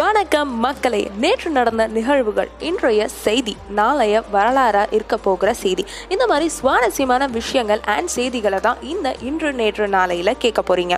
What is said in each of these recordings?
வணக்கம் மக்களே நேற்று நடந்த நிகழ்வுகள் இன்றைய செய்தி நாளைய வரலாறா இருக்க போகிற செய்தி. இந்த மாதிரி சுவாரஸ்யமான விஷயங்கள் அண்ட் செய்திகளை தான் இந்த இன்று நேற்று நாளையில கேட்க போறீங்க.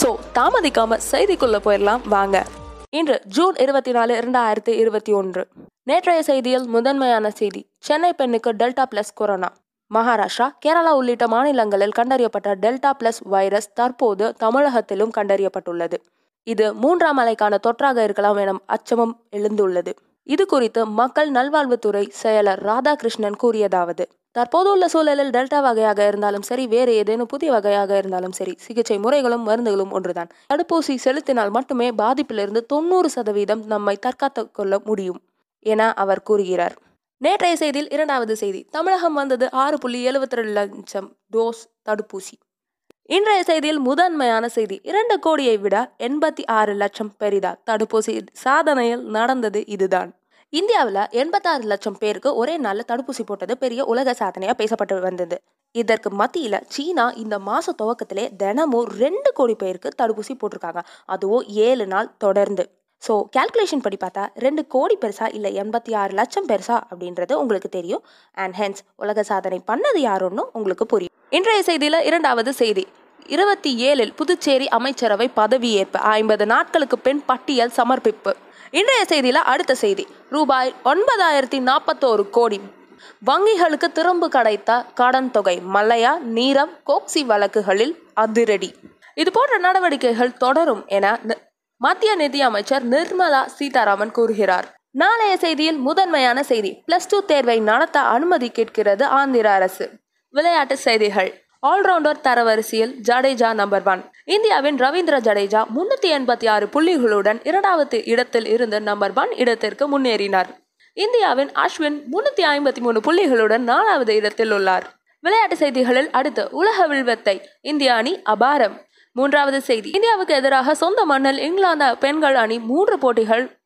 ஸோ தாமதிக்காம செய்திக்குள்ள போயிடலாம் வாங்க. இன்று ஜூன் இருபத்தி நாலு இரண்டாயிரத்தி இருபத்தி ஒன்று. நேற்றைய செய்தியில் முதன்மையான செய்தி சென்னை பெண்ணுக்கு delta plus corona. Maharashtra Kerala உள்ளிட்ட மாநிலங்களில் கண்டறியப்பட்ட டெல்டா பிளஸ் வைரஸ் தற்போது தமிழகத்திலும் கண்டறியப்பட்டுள்ளது. இது மூன்றாம் அலைக்கான தொற்றாக இருக்கலாம் என அச்சமும் எழுந்துள்ளது. இது குறித்து மக்கள் நல்வாழ்வுத்துறை செயலர் ராதாகிருஷ்ணன் கூறியதாவது தற்போதுள்ள சூழலில் டெல்டா வகையாக இருந்தாலும் சரி வேறு ஏதேனும் புதிய வகையாக இருந்தாலும் சரி சிகிச்சை முறைகளும் மருந்துகளும் ஒன்றுதான். தடுப்பூசி செலுத்தினால் மட்டுமே பாதிப்பிலிருந்து தொண்ணூறு சதவீதம் நம்மை தற்காத்துக் கொள்ள முடியும் என அவர் கூறுகிறார். நேற்றைய செய்தியில் இரண்டாவது செய்தி தமிழகம் வந்தது ஆறு புள்ளி எழுபத்தி ரெண்டு லட்சம் டோஸ் தடுப்பூசி. இன்றைய செய்தியில் முதன்மையான செய்தி. இரண்டு கோடியை விட எண்பத்தி ஆறு லட்சம் பெரிதா. தடுப்பூசி சாதனையில் நடந்தது இதுதான். இந்தியாவில் எண்பத்தாறு லட்சம் பேருக்கு ஒரே நாளில் தடுப்பூசி போட்டது பெரிய உலக சாதனையாக பேசப்பட்டு வந்தது. இதற்கு மத்தியில் சீனா இந்த மாத துவக்கத்திலே தினமும் ரெண்டு கோடி பேருக்கு தடுப்பூசி போட்டிருக்காங்க. அதுவும் ஏழு நாள் தொடர்ந்து. ஸோ கேல்குலேஷன் படி பார்த்தா ரெண்டு கோடி பெருசா இல்லை எண்பத்தி ஆறு லட்சம் பெருசா அப்படின்றது உங்களுக்கு தெரியும். அண்ட் ஹென்ஸ் உலக சாதனை பண்ணது யாருன்னு உங்களுக்கு புரியும். இன்றைய செய்தியில் இரண்டாவது செய்தி. இருபத்தி ஏழில் புதுச்சேரி அமைச்சரவை பதவியேற்பு. ஐம்பது நாட்களுக்கு பின் பட்டியல் சமர்ப்பிப்பு. இன்றைய செய்தியில் அடுத்த செய்தி. ரூபாய் ஒன்பதாயிரத்தி நாற்பத்தோரு கோடி. வங்கிகளுக்கு திரும்ப கிடைத்த கடன் தொகை. மல்லையா நீரம் கோக்சி வழக்குகளில் அதிரடி. இது போன்ற நடவடிக்கைகள் தொடரும் என மத்திய நிதி அமைச்சர் நிர்மலா சீதாராமன் கூறுகிறார். நாளைய செய்தியில் முதன்மையான செய்தி. பிளஸ் டூ தேர்வை நடத்த அனுமதி கேட்கிறது ஆந்திர அரசு. விளையாட்டு செய்திகள். ஆல்ரவுண்டர் தரவரிசையில் ஜடேஜா நம்பர் ஒன் இந்தியாவின் ரவீந்திர ஜடேஜா முன்னூத்தி எண்பத்தி ஆறு புள்ளிகளுடன் இரண்டாவது இடத்தில் இருந்து நம்பர் ஒன் இடத்திற்கு முன்னேறினார். இந்தியாவின் அஸ்வின் முன்னூத்தி ஐம்பத்தி மூணு புள்ளிகளுடன் நாலாவது இடத்தில் உள்ளார். விளையாட்டு செய்திகளில் அடுத்து உலக வில்வத்தை இந்திய அணி அபாரம். மூன்றாவது செய்தி இந்தியாவுக்கு எதிராக சொந்த மண்ணில் இங்கிலாந்து பெண்கள் அணி மூன்று போட்டிகள்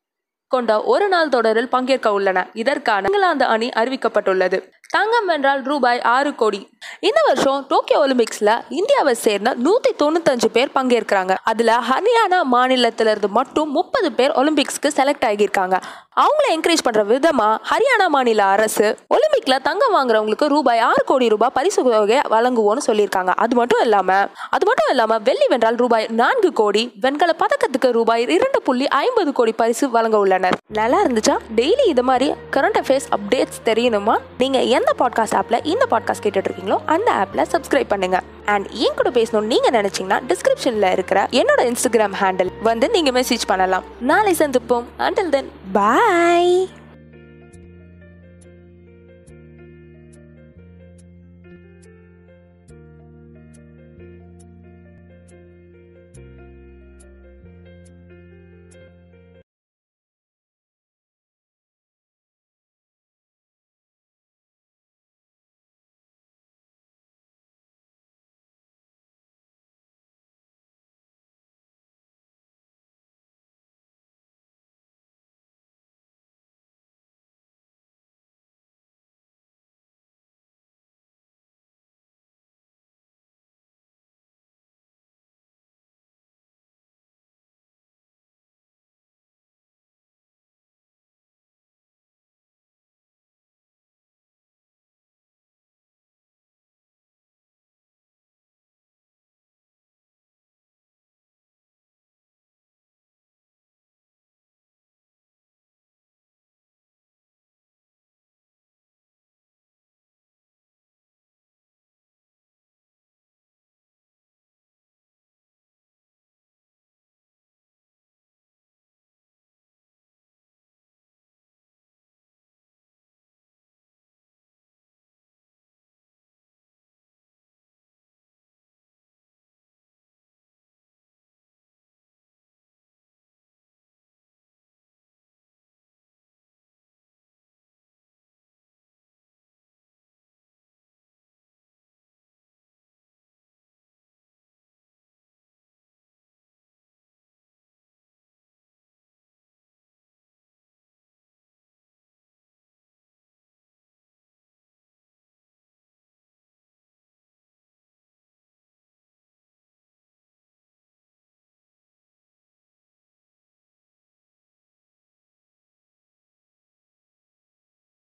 கொண்ட ஒரு நாள் தொடரில் பங்கேற்க உள்ளன இதற்கான இங்கிலாந்து அணி அறிவிக்கப்பட்டுள்ளது. தங்கம் வென்றால் ரூபாய் ஆறு கோடி. இந்த வருஷம் டோக்கியோ ஒலிம்பிக்ஸ்ல இந்தியாவை சேர்ந்த நூத்தி தொண்ணூத்தஞ்சு பேர் பங்கேற்கிறாங்க. அதுல ஹரியானா மாநிலத்தில இருந்து மட்டும் முப்பது பேர் ஒலிம்பிக்ஸ்க்கு செலக்ட் ஆகியிருக்காங்க. அவங்கள என்கரேஜ் பண்ற விதமா ஹரியானா மாநில அரசு ஒலிம்பிக்ல தங்கம் வாங்குறவங்களுக்கு ரூபாய் ஆறு கோடி ரூபாய் பரிசு தொகை வழங்குவோம்னு சொல்லியிருக்காங்க. அது மட்டும் இல்லாம அது மட்டும் இல்லாம வெள்ளி வென்றால் ரூபாய் நான்கு கோடி வெண்கல பதக்கத்துக்கு ரூபாய் இரண்டு புள்ளி ஐம்பது கோடி பரிசு வழங்க உள்ளனர். நல்லா இருந்துச்சா? டெய்லி இது மாதிரி கரண்ட் அஃபேர்ஸ் அப்டேட்ஸ் தெரியணுமா? நீங்க எந்த பாட்காஸ்ட் ஆப்பில் இந்த பாட்காஸ்ட் கேட்டுட்ருக்கீங்களோ அந்த ஆப்பில் சப்ஸ்கிரைப் பண்ணுங்க. அண்ட் என் கூட பேசணும்னு நீங்கள் நினச்சிங்கன்னா டிஸ்கிரிப்ஷனில் இருக்கிற என்னோட இன்ஸ்டாகிராம் ஹேண்டில் வந்து நீங்கள் மெசேஜ் பண்ணலாம். நாளை சந்திப்போம். அண்டில் தென் பாய்